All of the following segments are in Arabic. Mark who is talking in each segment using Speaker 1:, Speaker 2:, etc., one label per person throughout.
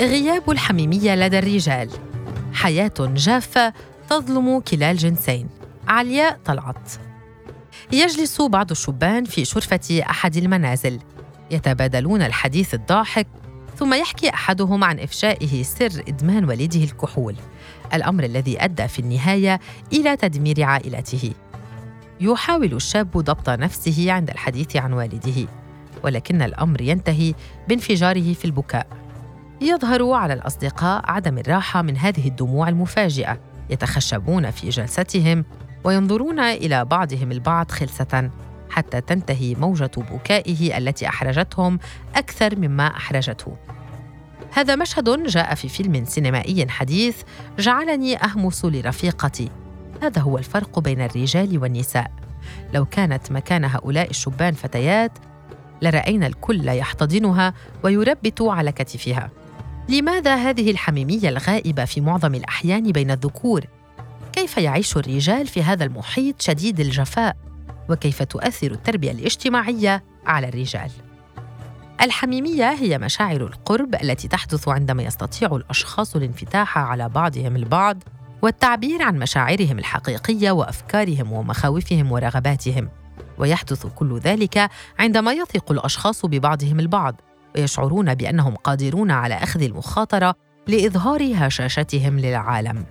Speaker 1: غياب الحميمية لدى الرجال. حياة جافة تظلم كلا الجنسين. علياء طلعت. يجلس بعض الشبان في شرفة أحد المنازل. يتبادلون الحديث الضاحك ثم يحكي أحدهم عن إفشائه سر إدمان والده الكحول. الأمر الذي أدى في النهاية إلى تدمير عائلته. يحاول الشاب ضبط نفسه عند الحديث عن والده ولكن الأمر ينتهي بانفجاره في البكاء. يظهر على الأصدقاء عدم الراحة من هذه الدموع المفاجئة يتخشبون في جلستهم وينظرون إلى بعضهم البعض خلسة حتى تنتهي موجة بكائه التي أحرجتهم أكثر مما أحرجته. هذا مشهد جاء في فيلم سينمائي حديث جعلني أهمس لرفيقتي. هذا هو الفرق بين الرجال والنساء. لو كانت مكان هؤلاء الشبان فتيات لرأينا الكل يحتضنها ويربت على كتفها. لماذا هذه الحميمية الغائبة في معظم الأحيان بين الذكور؟ كيف يعيش الرجال في هذا المحيط شديد الجفاء؟ وكيف تؤثر التربية الاجتماعية على الرجال؟ الحميمية هي مشاعر القرب التي تحدث عندما يستطيع الأشخاص الانفتاح على بعضهم البعض والتعبير عن مشاعرهم الحقيقية وأفكارهم ومخاوفهم ورغباتهم. ويحدث كل ذلك عندما يثق الأشخاص ببعضهم البعض. ويشعرون بأنهم قادرون على أخذ المخاطرة لإظهار هشاشتهم للعالم.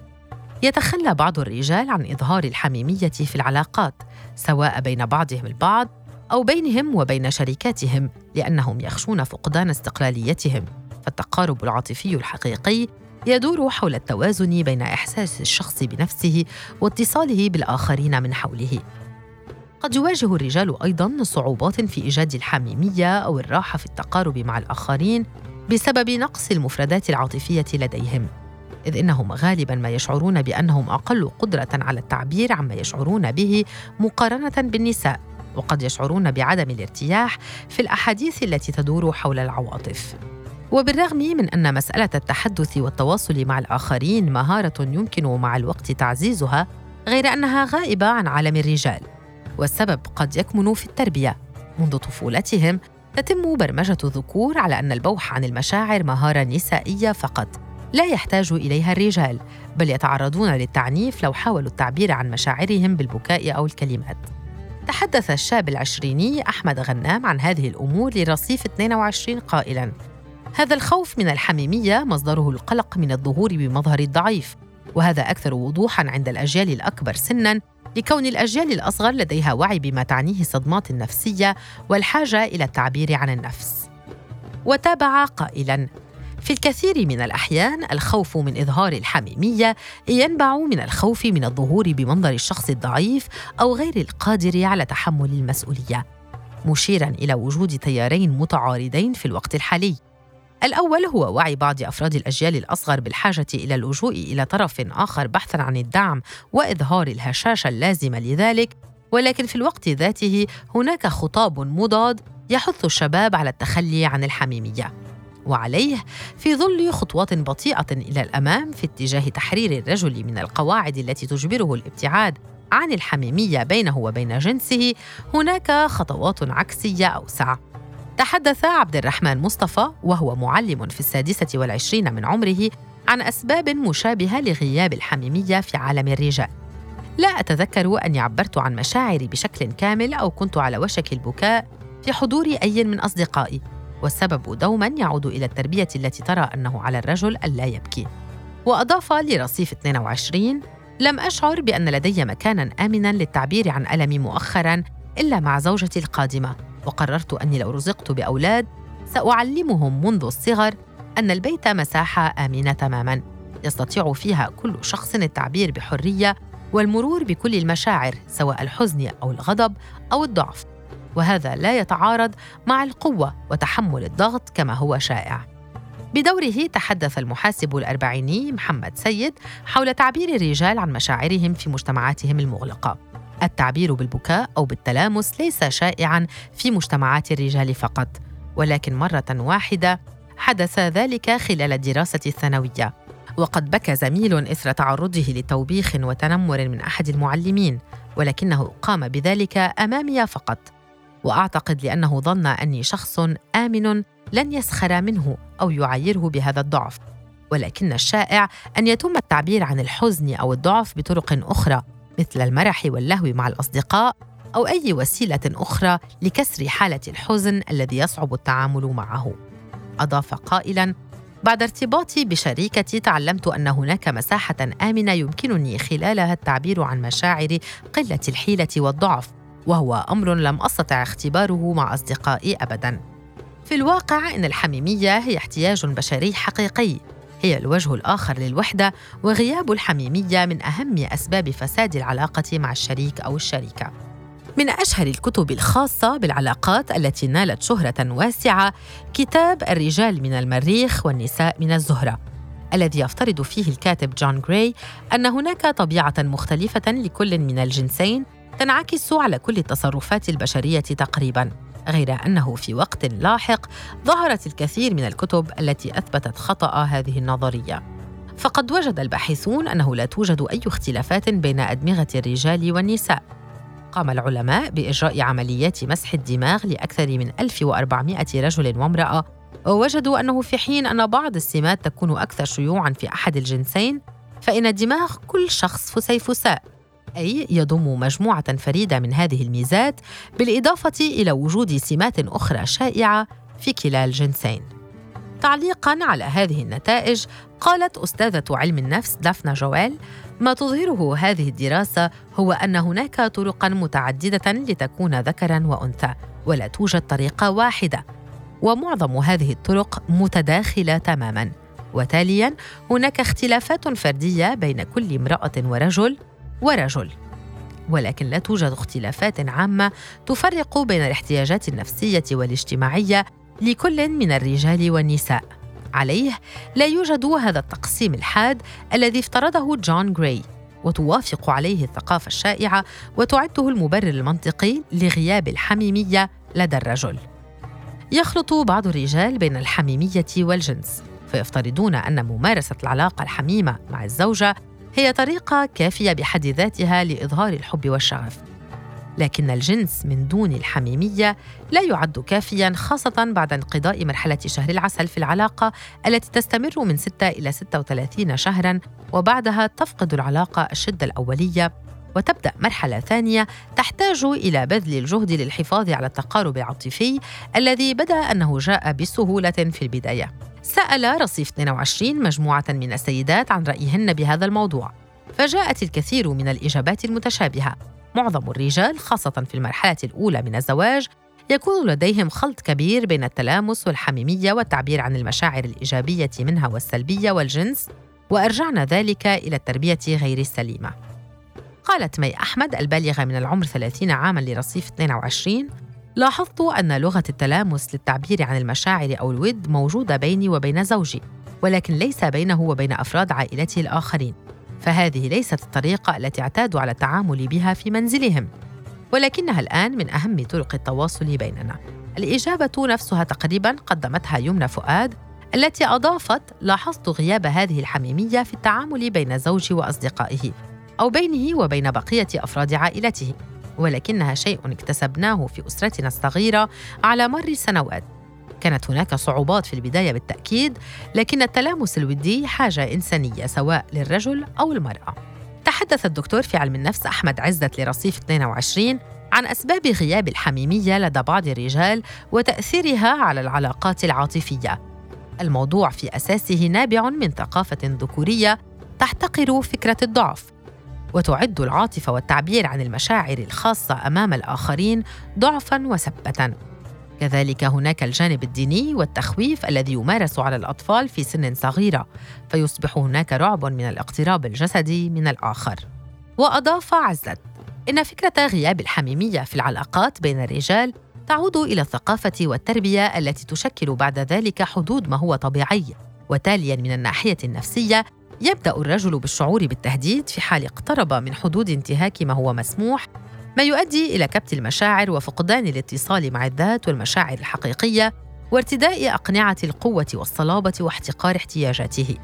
Speaker 1: يتخلى بعض الرجال عن إظهار الحميمية في العلاقات سواء بين بعضهم البعض أو بينهم وبين شركاتهم لأنهم يخشون فقدان استقلاليتهم. فالتقارب العاطفي الحقيقي يدور حول التوازن بين إحساس الشخص بنفسه واتصاله بالآخرين من حوله. قد يواجه الرجال أيضا صعوبات في إيجاد الحميمية أو الراحة في التقارب مع الآخرين بسبب نقص المفردات العاطفية لديهم إذ إنهم غالبا ما يشعرون بأنهم أقل قدرة على التعبير عما يشعرون به مقارنة بالنساء وقد يشعرون بعدم الارتياح في الأحاديث التي تدور حول العواطف. وبالرغم من أن مسألة التحدث والتواصل مع الآخرين مهارة يمكن مع الوقت تعزيزها غير أنها غائبة عن عالم الرجال. والسبب قد يكمن في التربية. منذ طفولتهم تتم برمجة الذكور على أن البوح عن المشاعر مهارة نسائية فقط. لا يحتاج إليها الرجال بل يتعرضون للتعنيف لو حاولوا التعبير عن مشاعرهم بالبكاء أو الكلمات. تحدث الشاب العشريني أحمد غنام عن هذه الأمور لرصيف 22 قائلا هذا الخوف من الحميمية مصدره القلق من الظهور بمظهر الضعيف وهذا أكثر وضوحا عند الأجيال الأكبر سنا لكون الأجيال الأصغر لديها وعي بما تعنيه الصدمات النفسية والحاجة إلى التعبير عن النفس. وتابع قائلا في الكثير من الأحيان الخوف من إظهار الحميمية ينبع من الخوف من الظهور بمنظر الشخص الضعيف أو غير القادر على تحمل المسؤولية مشيرا إلى وجود تيارين متعارضين في الوقت الحالي. الأول هو وعي بعض أفراد الأجيال الأصغر بالحاجة إلى اللجوء إلى طرف آخر بحثاً عن الدعم وإظهار الهشاشة اللازمة لذلك، ولكن في الوقت ذاته هناك خطاب مضاد يحث الشباب على التخلي عن الحميمية. وعليه في ظل خطوات بطيئة إلى الأمام في اتجاه تحرير الرجل من القواعد التي تجبره الابتعاد عن الحميمية بينه وبين جنسه، هناك خطوات عكسية أوسع. تحدث عبد الرحمن مصطفى وهو معلم في السادسة والعشرين من عمره عن أسباب مشابهة لغياب الحميمية في عالم الرجال. لا أتذكر أني عبرت عن مشاعري بشكل كامل أو كنت على وشك البكاء في حضور أي من أصدقائي والسبب دوما يعود إلى التربية التي ترى أنه على الرجل ألا يبكي. وأضاف لرصيف 22 لم أشعر بأن لدي مكانا آمنا للتعبير عن ألمي مؤخرا إلا مع زوجتي القادمة. وقررت أني لو رزقت بأولاد سأعلمهم منذ الصغر أن البيت مساحة آمنة تماما يستطيع فيها كل شخص التعبير بحرية والمرور بكل المشاعر سواء الحزن أو الغضب أو الضعف. وهذا لا يتعارض مع القوة وتحمل الضغط كما هو شائع. بدوره تحدث المحاسب الأربعيني محمد سيد حول تعبير الرجال عن مشاعرهم في مجتمعاتهم المغلقة. التعبير بالبكاء أو بالتلامس ليس شائعا في مجتمعات الرجال فقط ولكن مرة واحدة حدث ذلك خلال الدراسة الثانوية. وقد بكى زميل إثر تعرضه لتوبيخ وتنمر من أحد المعلمين ولكنه قام بذلك أمامي فقط. وأعتقد لأنه ظن أني شخص آمن لن يسخر منه أو يعيره بهذا الضعف. ولكن الشائع أن يتم التعبير عن الحزن أو الضعف بطرق أخرى. مثل المرح واللهو مع الأصدقاء أو أي وسيلة أخرى لكسر حالة الحزن الذي يصعب التعامل معه. أضاف قائلا بعد ارتباطي بشريكتي تعلمت أن هناك مساحة آمنة يمكنني خلالها التعبير عن مشاعر قلة الحيلة والضعف وهو أمر لم أستطع اختباره مع أصدقائي ابدا. في الواقع إن الحميمية هي احتياج بشري حقيقي. هي الوجه الآخر للوحدة وغياب الحميمية من أهم أسباب فساد العلاقة مع الشريك أو الشريكة. من أشهر الكتب الخاصة بالعلاقات التي نالت شهرة واسعة كتاب الرجال من المريخ والنساء من الزهرة الذي يفترض فيه الكاتب جون جراي أن هناك طبيعة مختلفة لكل من الجنسين تنعكس على كل التصرفات البشرية تقريباً غير أنه في وقت لاحق ظهرت الكثير من الكتب التي أثبتت خطأ هذه النظرية. فقد وجد الباحثون أنه لا توجد أي اختلافات بين أدمغة الرجال والنساء. قام العلماء بإجراء عمليات مسح الدماغ لأكثر من 1400 رجل وامرأة ووجدوا أنه في حين أن بعض السمات تكون أكثر شيوعاً في أحد الجنسين فإن دماغ كل شخص فسيفساء. أي يضم مجموعة فريدة من هذه الميزات بالإضافة إلى وجود سمات أخرى شائعة في كلا الجنسين. تعليقاً على هذه النتائج قالت أستاذة علم النفس دافنا جويل ما تظهره هذه الدراسة هو أن هناك طرقاً متعددة لتكون ذكراً وأنثى ولا توجد طريقة واحدة ومعظم هذه الطرق متداخلة تماماً وتالياً هناك اختلافات فردية بين كل امرأة ورجل ورجل. ولكن لا توجد اختلافات عامة تفرق بين الاحتياجات النفسية والاجتماعية لكل من الرجال والنساء. عليه لا يوجد هذا التقسيم الحاد الذي افترضه جون جراي وتوافق عليه الثقافة الشائعة وتعده المبرر المنطقي لغياب الحميمية لدى الرجل. يخلط بعض الرجال بين الحميمية والجنس فيفترضون أن ممارسة العلاقة الحميمة مع الزوجة هي طريقة كافية بحد ذاتها لإظهار الحب والشغف. لكن الجنس من دون الحميمية لا يعد كافياً خاصة بعد انقضاء مرحلة شهر العسل في العلاقة التي تستمر من 6 إلى 36 شهراً وبعدها تفقد العلاقة الشدة الأولية وتبدأ مرحلة ثانية تحتاج إلى بذل الجهد للحفاظ على التقارب العاطفي الذي بدأ أنه جاء بسهولة في البداية. سأل رصيف 22 مجموعة من السيدات عن رأيهن بهذا الموضوع. فجاءت الكثير من الإجابات المتشابهة. معظم الرجال خاصة في المرحلة الأولى من الزواج يكون لديهم خلط كبير بين التلامس والحميمية والتعبير عن المشاعر الإيجابية منها والسلبية والجنس وأرجعنا ذلك إلى التربية غير السليمة. قالت مي أحمد البالغة من العمر 30 عاماً لرصيف 22 لاحظت أن لغة التلامس للتعبير عن المشاعر أو الود موجودة بيني وبين زوجي ولكن ليس بينه وبين أفراد عائلته الآخرين فهذه ليست الطريقة التي اعتادوا على التعامل بها في منزلهم. ولكنها الآن من أهم طرق التواصل بيننا. الإجابة نفسها تقريبا قدمتها يمنى فؤاد التي أضافت لاحظت غياب هذه الحميمية في التعامل بين زوجي وأصدقائه أو بينه وبين بقية أفراد عائلته. ولكنها شيء اكتسبناه في أسرتنا الصغيرة على مر السنوات. كانت هناك صعوبات في البداية بالتأكيد لكن التلامس الودي حاجة إنسانية سواء للرجل أو المرأة. تحدث الدكتور في علم النفس أحمد عزت لرصيف 22 عن أسباب غياب الحميمية لدى بعض الرجال وتأثيرها على العلاقات العاطفية. الموضوع في أساسه نابع من ثقافة ذكورية تحتقر فكرة الضعف. وتعد العاطفة والتعبير عن المشاعر الخاصة أمام الآخرين ضعفا وسبه كذلك هناك الجانب الديني والتخويف الذي يمارس على الأطفال في سن صغيرة فيصبح هناك رعب من الاقتراب الجسدي من الآخر. وأضاف عزت إن فكرة غياب الحميمية في العلاقات بين الرجال تعود إلى الثقافة والتربية التي تشكل بعد ذلك حدود ما هو طبيعي وتاليا من الناحية النفسية يبدأ الرجل بالشعور بالتهديد في حال اقترب من حدود انتهاك ما هو مسموح ما يؤدي إلى كبت المشاعر وفقدان الاتصال مع الذات والمشاعر الحقيقية وارتداء أقنعة القوة والصلابة واحتقار احتياجاته.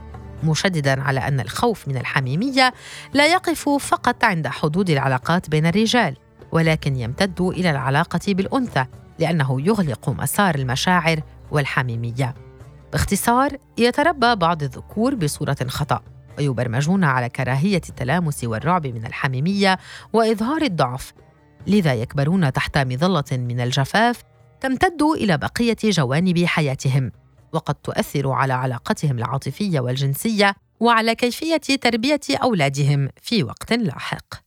Speaker 1: مشددا على أن الخوف من الحميمية لا يقف فقط عند حدود العلاقات بين الرجال ولكن يمتد إلى العلاقة بالأنثى لأنه يغلق مسار المشاعر والحميمية. باختصار يتربى بعض الذكور بصورة خطأ ويبرمجون على كراهية التلامس والرعب من الحميمية وإظهار الضعف. لذا يكبرون تحت مظلة من الجفاف تمتد إلى بقية جوانب حياتهم وقد تؤثر على علاقتهم العاطفية والجنسية وعلى كيفية تربية أولادهم في وقت لاحق.